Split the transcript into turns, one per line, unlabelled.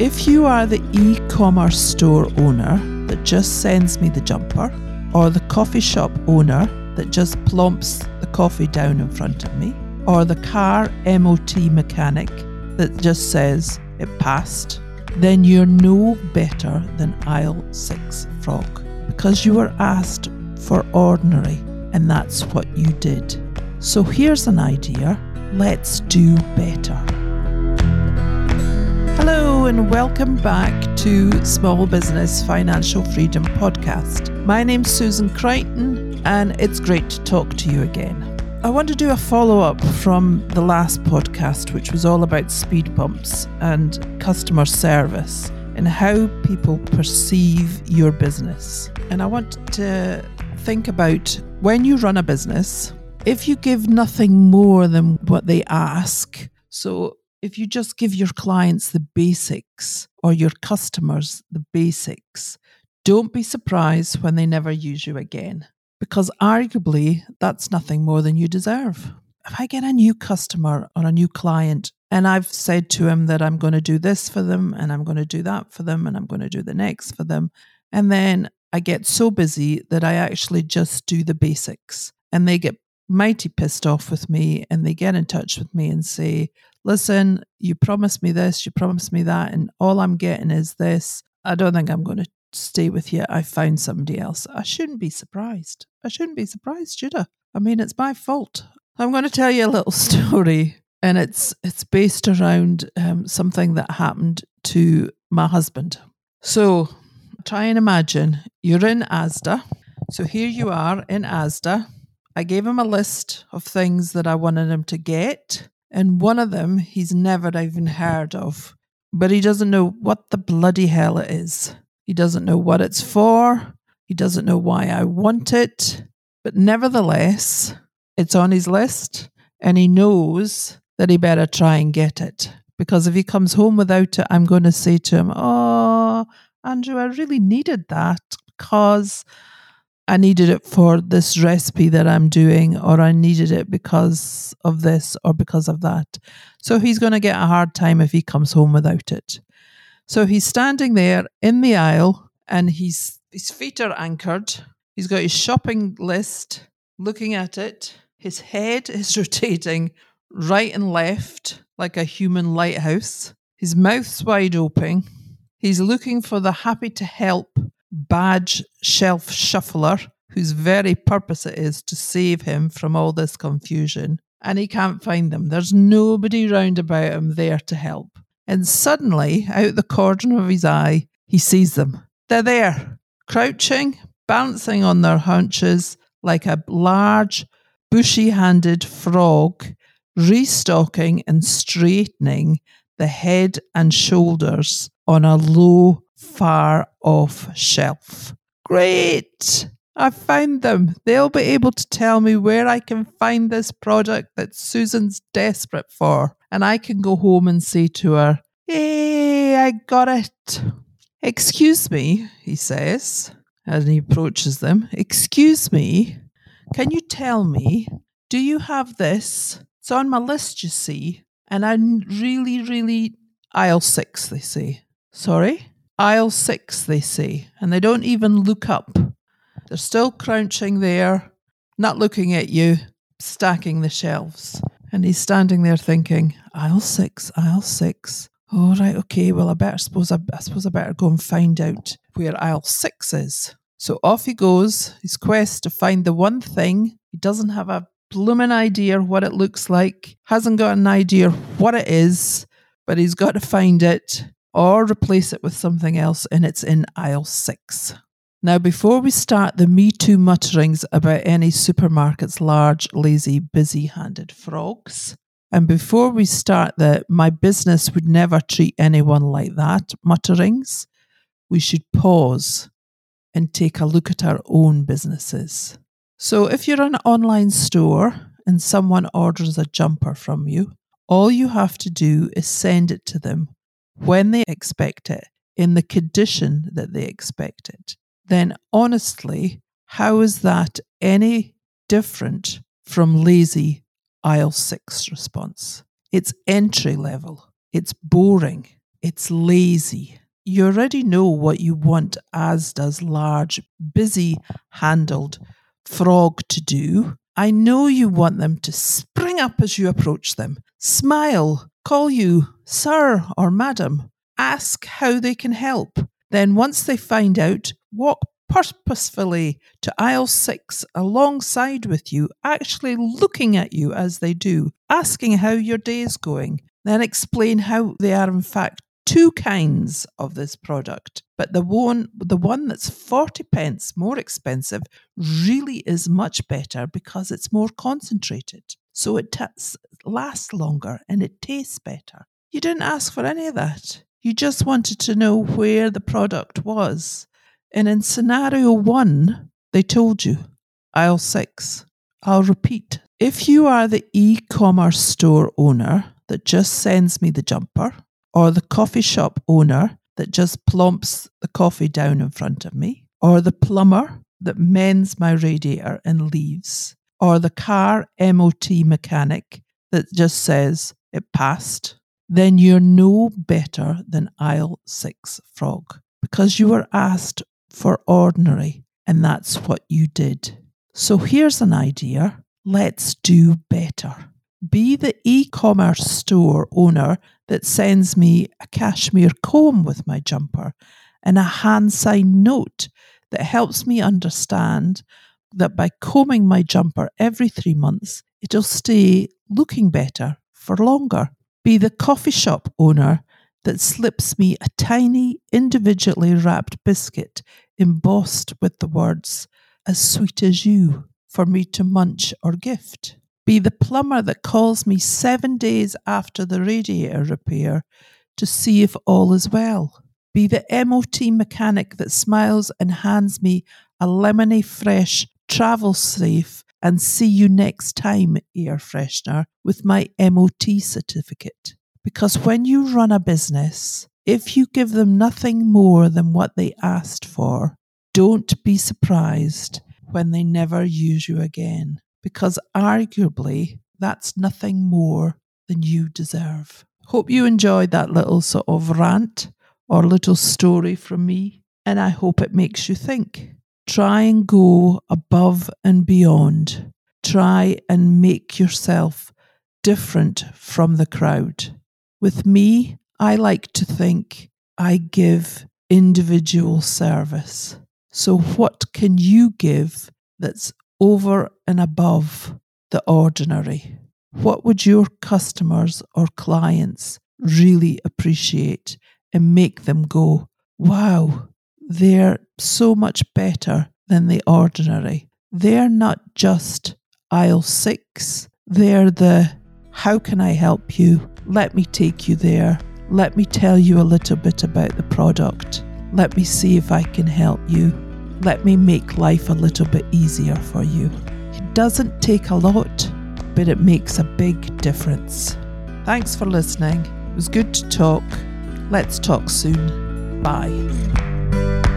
If you are the e commerce store owner that just sends me the jumper, or the coffee shop owner that just plumps the coffee down in front of me, or the car MOT mechanic that just says it passed, then you're no better than aisle 6 frog because you were asked for ordinary and that's what you did. So here's an idea let's do better. Hello, and welcome back to Small Business Financial Freedom Podcast. My name's Susan Crichton, and it's great to talk to you again. I want to do a follow up from the last podcast, which was all about speed bumps and customer service and how people perceive your business. And I want to think about when you run a business, if you give nothing more than what they ask, so if you just give your clients the basics or your customers the basics, don't be surprised when they never use you again, because arguably that's nothing more than you deserve. If I get a new customer or a new client and I've said to him that I'm going to do this for them and I'm going to do that for them and I'm going to do the next for them, and then I get so busy that I actually just do the basics and they get mighty pissed off with me and they get in touch with me and say, listen, you promised me this, you promised me that, and all I'm getting is this. I don't think I'm going to stay with you. I found somebody else. I shouldn't be surprised. I shouldn't be surprised, should I? I mean, it's my fault. I'm going to tell you a little story, and it's it's based around um, something that happened to my husband. So, try and imagine you're in ASDA. So here you are in ASDA. I gave him a list of things that I wanted him to get. And one of them he's never even heard of, but he doesn't know what the bloody hell it is. He doesn't know what it's for. He doesn't know why I want it. But nevertheless, it's on his list and he knows that he better try and get it. Because if he comes home without it, I'm going to say to him, Oh, Andrew, I really needed that because I needed it for this recipe that I'm doing, or I needed it because of this or because of that. So he's going to get a hard time if he comes home without it. So he's standing there in the aisle and he's, his feet are anchored. He's got his shopping list, looking at it. His head is rotating right and left like a human lighthouse. His mouth's wide open. He's looking for the happy to help badge shelf shuffler whose very purpose it is to save him from all this confusion. And he can't find them. There's nobody round about him there to help. And suddenly, out the corner of his eye, he sees them. They're there, crouching, bouncing on their haunches like a large, bushy handed frog, restocking and straightening the head and shoulders on a low far off shelf. Great! I found them. They'll be able to tell me where I can find this product that Susan's desperate for. And I can go home and say to her, Hey, I got it. Excuse me, he says, as he approaches them. Excuse me, can you tell me, do you have this? It's on my list, you see. And I'm really, really, aisle six, they say. Sorry? Aisle six, they say, and they don't even look up. They're still crouching there, not looking at you, stacking the shelves. And he's standing there thinking, aisle six, aisle six. All right, okay, well, I better suppose I, I suppose I better go and find out where aisle six is. So off he goes, his quest to find the one thing. He doesn't have a blooming idea what it looks like, hasn't got an idea what it is, but he's got to find it or replace it with something else, and it's in aisle six. Now, before we start the Me Too mutterings about any supermarket's large, lazy, busy handed frogs, and before we start the my business would never treat anyone like that mutterings, we should pause and take a look at our own businesses. So, if you're an online store and someone orders a jumper from you, all you have to do is send it to them when they expect it, in the condition that they expect it, then honestly, how is that any different from lazy aisle six response? It's entry level, it's boring, It's lazy. You already know what you want, as does large, busy handled frog to do. I know you want them to spring up as you approach them, smile, call you sir or madam, ask how they can help. Then, once they find out, walk purposefully to aisle six alongside with you, actually looking at you as they do, asking how your day is going, then explain how they are in fact two kinds of this product, but the one the one that's 40 pence more expensive really is much better because it's more concentrated. So it t- lasts longer and it tastes better. You didn't ask for any of that. You just wanted to know where the product was. And in scenario 1, they told you aisle 6. I'll repeat. If you are the e-commerce store owner that just sends me the jumper or the coffee shop owner that just plumps the coffee down in front of me, or the plumber that mends my radiator and leaves, or the car MOT mechanic that just says it passed, then you're no better than aisle six frog because you were asked for ordinary and that's what you did. So here's an idea let's do better. Be the e commerce store owner that sends me a cashmere comb with my jumper and a hand signed note that helps me understand that by combing my jumper every three months, it'll stay looking better for longer. Be the coffee shop owner that slips me a tiny, individually wrapped biscuit embossed with the words, as sweet as you, for me to munch or gift be the plumber that calls me seven days after the radiator repair to see if all is well. Be the MOT mechanic that smiles and hands me a lemony fresh, travel safe, and see you next time air freshener with my MOT certificate. Because when you run a business, if you give them nothing more than what they asked for, don't be surprised when they never use you again because arguably that's nothing more than you deserve. Hope you enjoyed that little sort of rant or little story from me, and I hope it makes you think. Try and go above and beyond. Try and make yourself different from the crowd. With me, I like to think I give individual service. So, what can you give that's over and above the ordinary? What would your customers or clients really appreciate and make them go, wow, they're so much better than the ordinary? They're not just aisle six, they're the how can I help you? Let me take you there. Let me tell you a little bit about the product. Let me see if I can help you. Let me make life a little bit easier for you. It doesn't take a lot, but it makes a big difference. Thanks for listening. It was good to talk. Let's talk soon. Bye.